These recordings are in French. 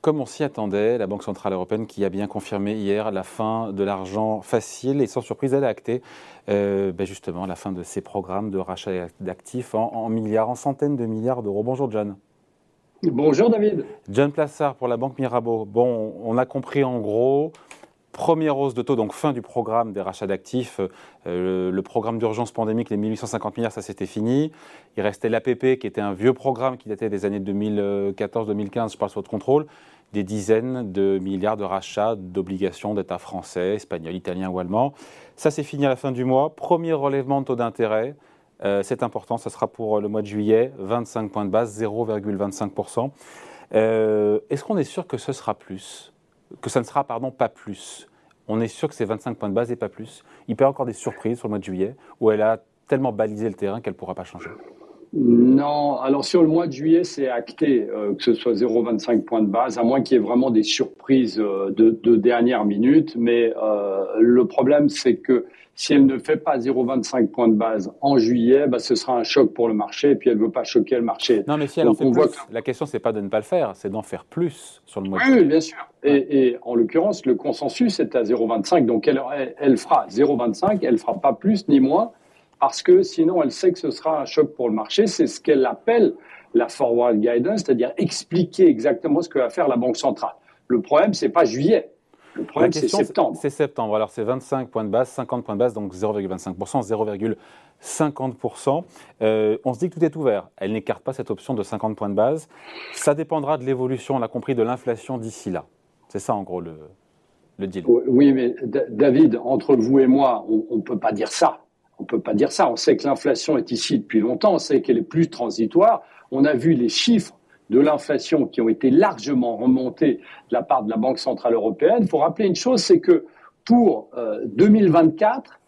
comme on s'y attendait, la Banque Centrale Européenne qui a bien confirmé hier la fin de l'argent facile et sans surprise, elle a acté euh, ben justement la fin de ses programmes de rachat d'actifs en, milliards, en centaines de milliards d'euros. Bonjour John. Bonjour David. John Plassard pour la Banque Mirabeau. Bon, on a compris en gros, première hausse de taux, donc fin du programme des rachats d'actifs. Euh, le, programme d'urgence pandémique, les 1850 milliards, ça c'était fini. Il restait l'APP, qui était un vieux programme qui datait des années 2014-2015, je parle sur le contrôle, des dizaines de milliards de rachats d'obligations d'État français, espagnol, italien ou allemand. Ça c'est fini à la fin du mois. Premier relèvement de taux d'intérêt. Euh, c'est important, ça sera pour le mois de juillet, 25 points de base, 0,25%. Euh, est-ce qu'on est sûr que ce sera plus Que ça ne sera, pardon, pas plus? On est sûr que c'est 25 points de base et pas plus. Il peut y avoir encore des surprises sur le mois de juillet où elle a tellement balisé le terrain qu'elle ne pourra pas changer. Non, alors sur le mois de juillet, c'est acté euh, que ce soit 0,25 points de base, à moins qu'il y ait vraiment des surprises euh, de, de, dernière minute. Mais euh, le problème, c'est que si elle ne fait pas 0,25 points de base en juillet, bah, ce sera un choc pour le marché, et puis elle ne veut pas choquer le marché. Non, mais si elle en fait plus, la question, c'est pas de ne pas le faire, c'est d'en faire plus sur le mois de. Oui, bien sûr. Et, et, en l'occurrence, le consensus est à 0,25, donc elle, elle, elle fera 0,25, elle fera pas plus ni moins parce que sinon elle sait que ce sera un choc pour le marché. C'est ce qu'elle appelle la forward guidance, c'est-à-dire expliquer exactement ce que va faire la Banque centrale. Le problème, c'est pas juillet. Le problème, c'est septembre. C'est septembre. Alors, c'est 25 points de base, 50 points de base, donc 0,25%, 0,50%. Euh, on se dit que tout est ouvert. Elle n'écarte pas cette option de 50 points de base. Ça dépendra de l'évolution, on l'a compris, de l'inflation d'ici là. C'est ça, en gros, le, le deal. Oui, mais David, entre vous et moi, on ne peut pas dire ça. On ne peut pas dire ça. On sait que l'inflation est ici depuis longtemps, on sait qu'elle est plus transitoire. On a vu les chiffres de l'inflation qui ont été largement remontés de la part de la Banque Centrale Européenne. Il faut rappeler une chose, c'est que pour 2024,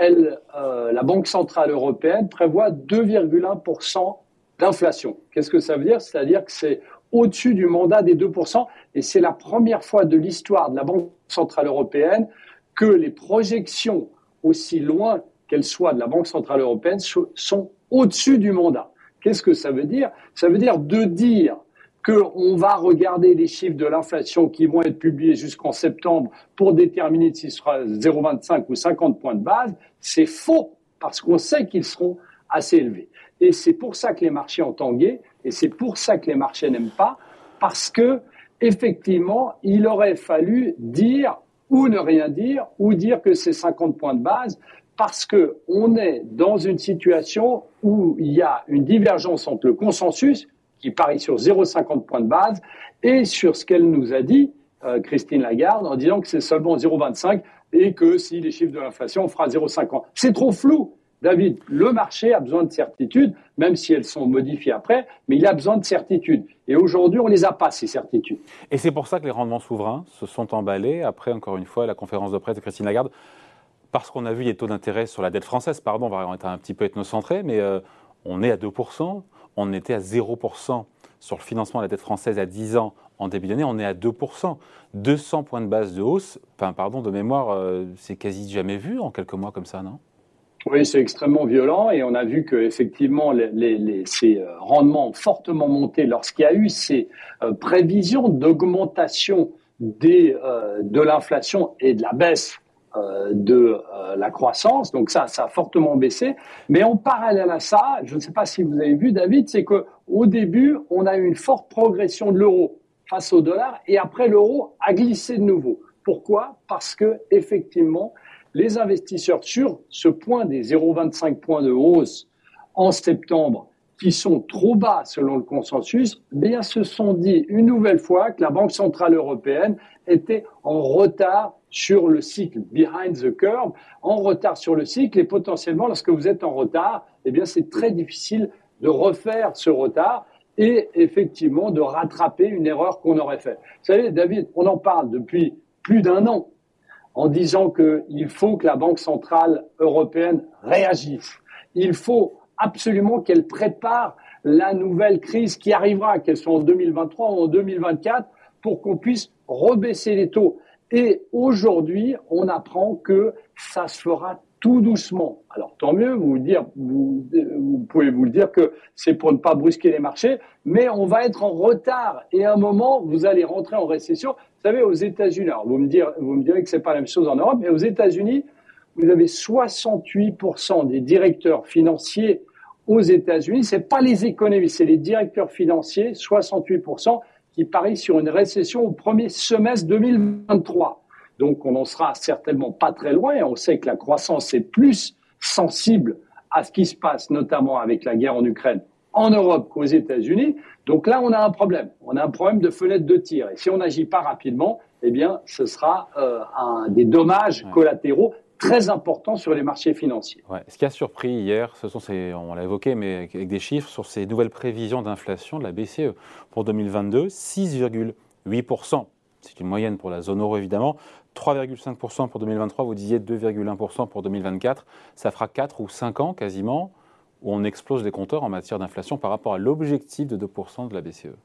euh, euh, la Banque Centrale Européenne prévoit 2,1% d'inflation. Qu'est-ce que ça veut dire? C'est-à-dire que c'est au-dessus du mandat des 2%, et c'est la première fois de l'histoire de la Banque Centrale Européenne que les projections aussi loin qu'elles soient de la Banque Centrale Européenne, sont au-dessus du mandat. Qu'est-ce que ça veut dire? Ça veut dire de dire qu'on va regarder les chiffres de l'inflation qui vont être publiés jusqu'en septembre pour déterminer si ce sera 0,25 ou 50 points de base, c'est faux, parce qu'on sait qu'ils seront assez élevés. Et c'est pour ça que les marchés ont tangué, et c'est pour ça que les marchés n'aiment pas, parce que effectivement, il aurait fallu dire ou ne rien dire, ou dire que c'est 50 points de base, parce que on est dans une situation où il y a une divergence entre le consensus qui parie sur 0,50 points de base et sur ce qu'elle nous a dit, euh, Christine Lagarde, en disant que c'est seulement 0,25 et que si les chiffres de l'inflation, on fera 0,50. C'est trop flou. David, le marché a besoin de certitudes, même si elles sont modifiées après, mais il a besoin de certitudes. Et aujourd'hui, on ne les a pas, ces certitudes. Et c'est pour ça que les rendements souverains se sont emballés après, encore une fois, la conférence de presse de Christine Lagarde parce qu'on a vu les taux d'intérêt sur la dette française, pardon, on va être un petit peu ethnocentré, mais euh, on est à 2%, on était à 0% sur le financement de la dette française à 10 ans en début d'année, on est à 2%. 200 points de base de hausse, pardon, de mémoire, euh, c'est quasi jamais vu en quelques mois comme ça, non? Oui, c'est extrêmement violent et on a vu que effectivement ces euh, rendements ont fortement monté lorsqu'il y a eu ces prévisions d'augmentation de l'inflation et de la baisse de euh, la croissance. Donc ça, ça a fortement baissé. Mais en parallèle à ça, je ne sais pas si vous avez vu, David, c'est que au début, on a eu une forte progression de l'euro face au dollar, et après l'euro a glissé de nouveau. Pourquoi? Parce que effectivement, les investisseurs sur ce point des 0,25 points de hausse en septembre qui sont trop bas selon le consensus, eh bien se sont dit une nouvelle fois que la Banque centrale européenne était en retard sur le cycle, behind the curve, en retard sur le cycle et potentiellement lorsque vous êtes en retard, eh bien c'est très difficile de refaire ce retard et effectivement de rattraper une erreur qu'on aurait faite. Vous savez, David, on en parle depuis plus d'un an en disant qu'il faut que la Banque centrale européenne réagisse. Il faut absolument qu'elle prépare la nouvelle crise qui arrivera, qu'elle soit en 2023 ou en 2024, pour qu'on puisse rebaisser les taux. Et aujourd'hui, on apprend que ça se fera tout doucement. Alors tant mieux, vous, pouvez vous le dire que c'est pour ne pas brusquer les marchés, mais on va être en retard et à un moment, vous allez rentrer en récession. Vous savez, aux États-Unis, alors vous me, vous me direz que c'est pas la même chose en Europe, mais aux États-Unis, vous avez 68% des directeurs financiers aux États-Unis, c'est pas les économistes, c'est les directeurs financiers, 68%, qui parient sur une récession au premier semestre 2023. Donc on n'en sera certainement pas très loin. On sait que la croissance est plus sensible à ce qui se passe, notamment avec la guerre en Ukraine, en Europe qu'aux États-Unis. Donc là, on a un problème. On a un problème de fenêtre de tir. Et si on n'agit pas rapidement, eh bien, ce sera euh, un des dommages collatéraux très importants sur les marchés financiers. Ouais. Ce qui a surpris hier, ce sont ces, on l'a évoqué, mais avec des chiffres sur ces nouvelles prévisions d'inflation de la BCE pour 2022, 6,8%. C'est une moyenne pour la zone euro évidemment. 3,5% pour 2023, vous disiez 2,1% pour 2024. Ça fera 4 ou 5 ans quasiment où on explose les compteurs en matière d'inflation par rapport à l'objectif de 2% de la BCE.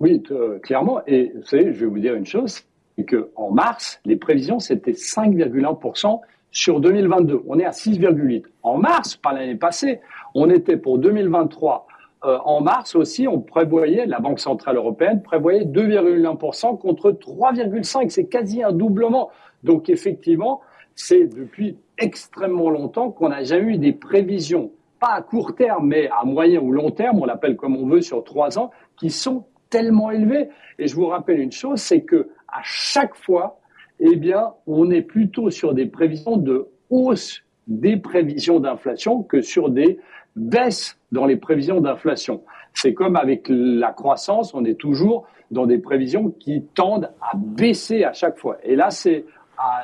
Oui, euh, clairement. Et vous savez, je vais vous dire une chose, c'est qu'en mars, les prévisions, c'était 5,1% sur 2022. On est à 6,8%. En mars, pas l'année passée, on était pour 2023 euh, en mars aussi, on prévoyait, la Banque Centrale Européenne prévoyait 2,1% contre 3,5%. C'est quasi un doublement. Donc effectivement, c'est depuis extrêmement longtemps qu'on n'a jamais eu des prévisions, pas à court terme, mais à moyen ou long terme, on l'appelle comme on veut sur trois ans, qui sont tellement élevées. Et je vous rappelle une chose, c'est que à chaque fois, eh bien, on est plutôt sur des prévisions de hausse des prévisions d'inflation que sur des baisse dans les prévisions d'inflation. C'est comme avec la croissance, on est toujours dans des prévisions qui tendent à baisser à chaque fois. Et là, c'est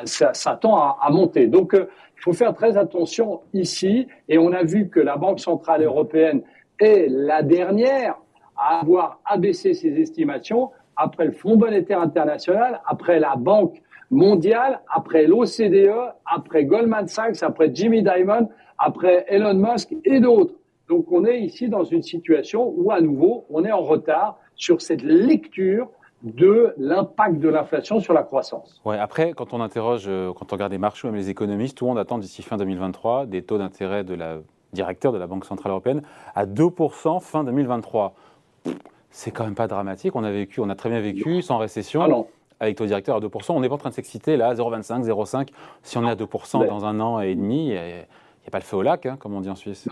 ça, tend à, à monter. Donc, euh, il faut faire très attention ici. Et on a vu que la Banque centrale européenne est la dernière à avoir abaissé ses estimations après le Fonds monétaire international, après la Banque mondiale, après l'OCDE, après Goldman Sachs, après Jimmy Dimon, après Elon Musk et d'autres. Donc on est ici dans une situation où à nouveau on est en retard sur cette lecture de l'impact de l'inflation sur la croissance. Ouais, après, quand on interroge, euh, quand on regarde les marchés, même les économistes, tout le monde attend d'ici fin 2023 des taux d'intérêt de la directeur de la Banque Centrale Européenne à 2% fin 2023. C'est quand même pas dramatique. On a vécu, on a très bien vécu sans récession. Ah avec taux directeur à 2%. On n'est pas en train de s'exciter là, 0,25, 0,5. Si on est à 2% dans un an et demi, il n'y a pas le feu au lac, hein, comme on dit en Suisse.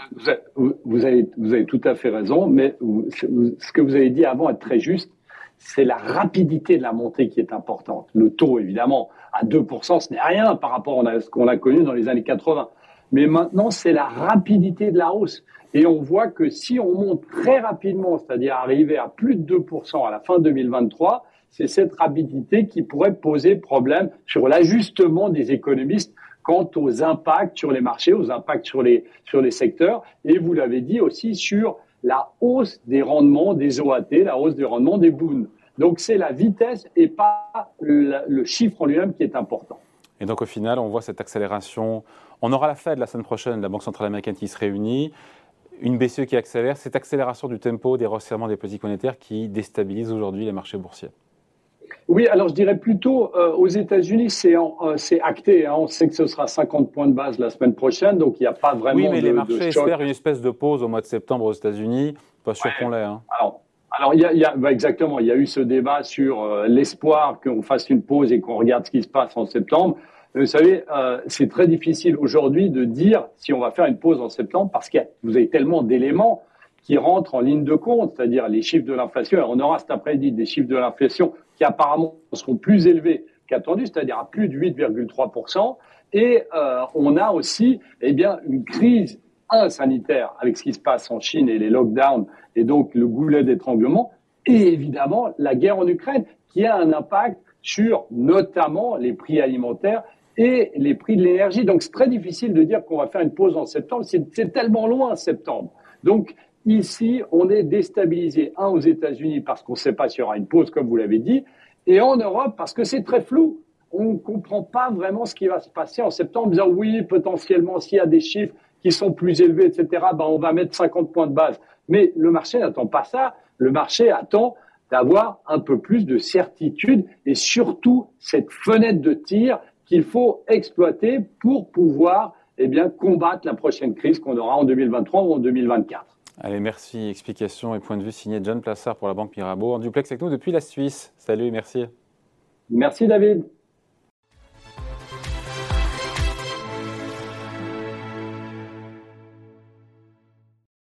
Vous avez, vous avez tout à fait raison, mais ce que vous avez dit avant est très juste. C'est la rapidité de la montée qui est importante. Le taux, évidemment, à 2%, ce n'est rien par rapport à ce qu'on a connu dans les années 80. Mais maintenant, c'est la rapidité de la hausse. Et on voit que si on monte très rapidement, c'est-à-dire arriver à plus de 2% à la fin 2023, c'est cette rapidité qui pourrait poser problème sur l'ajustement des économistes quant aux impacts sur les marchés, aux impacts sur les, sur les secteurs, et vous l'avez dit aussi sur la hausse des rendements des OAT, la hausse des rendements des boons. Donc c'est la vitesse et pas le, chiffre en lui-même qui est important. Et donc au final, on voit cette accélération. On aura la Fed la semaine prochaine, la Banque centrale américaine qui se réunit, une BCE qui accélère, cette accélération du tempo des resserrements des politiques monétaires qui déstabilise aujourd'hui les marchés boursiers. Oui, alors je dirais plutôt euh, aux États-Unis, c'est euh, c'est acté. Hein. On sait que ce sera 50 points de base la semaine prochaine, donc il n'y a pas vraiment. Oui, mais les marchés espèrent une espèce de pause au mois de septembre aux États-Unis. Pas sûr qu'on l'ait. Hein. Alors, alors il y a, y a bah, exactement. Il y a eu ce débat sur euh, l'espoir qu'on fasse une pause et qu'on regarde ce qui se passe en septembre. Vous savez, c'est très difficile aujourd'hui de dire si on va faire une pause en septembre parce que vous avez tellement d'éléments qui rentrent en ligne de compte, c'est-à-dire les chiffres de l'inflation. On aura cet après-midi des chiffres de l'inflation qui apparemment seront plus élevés qu'attendus, c'est-à-dire à plus de 8,3%. Et euh, on a aussi eh bien, une crise un, sanitaire avec ce qui se passe en Chine et les lockdowns et donc le goulet d'étranglement, et évidemment la guerre en Ukraine qui a un impact sur notamment les prix alimentaires et les prix de l'énergie. Donc c'est très difficile de dire qu'on va faire une pause en septembre, c'est tellement loin septembre. Donc Ici, on est déstabilisé, un, aux États-Unis parce qu'on ne sait pas s'il y aura une pause, comme vous l'avez dit, et en Europe parce que c'est très flou. On ne comprend pas vraiment ce qui va se passer en septembre, en disant oui, potentiellement, s'il y a des chiffres qui sont plus élevés, etc., ben, on va mettre 50 points de base. Mais le marché n'attend pas ça. Le marché attend d'avoir un peu plus de certitude et surtout cette fenêtre de tir qu'il faut exploiter pour pouvoir eh bien, combattre la prochaine crise qu'on aura en 2023 ou en 2024. Allez, merci. Explication et point de vue signé John Plassard pour la Banque Mirabeau. En duplex avec nous depuis la Suisse. Salut, merci. Merci David.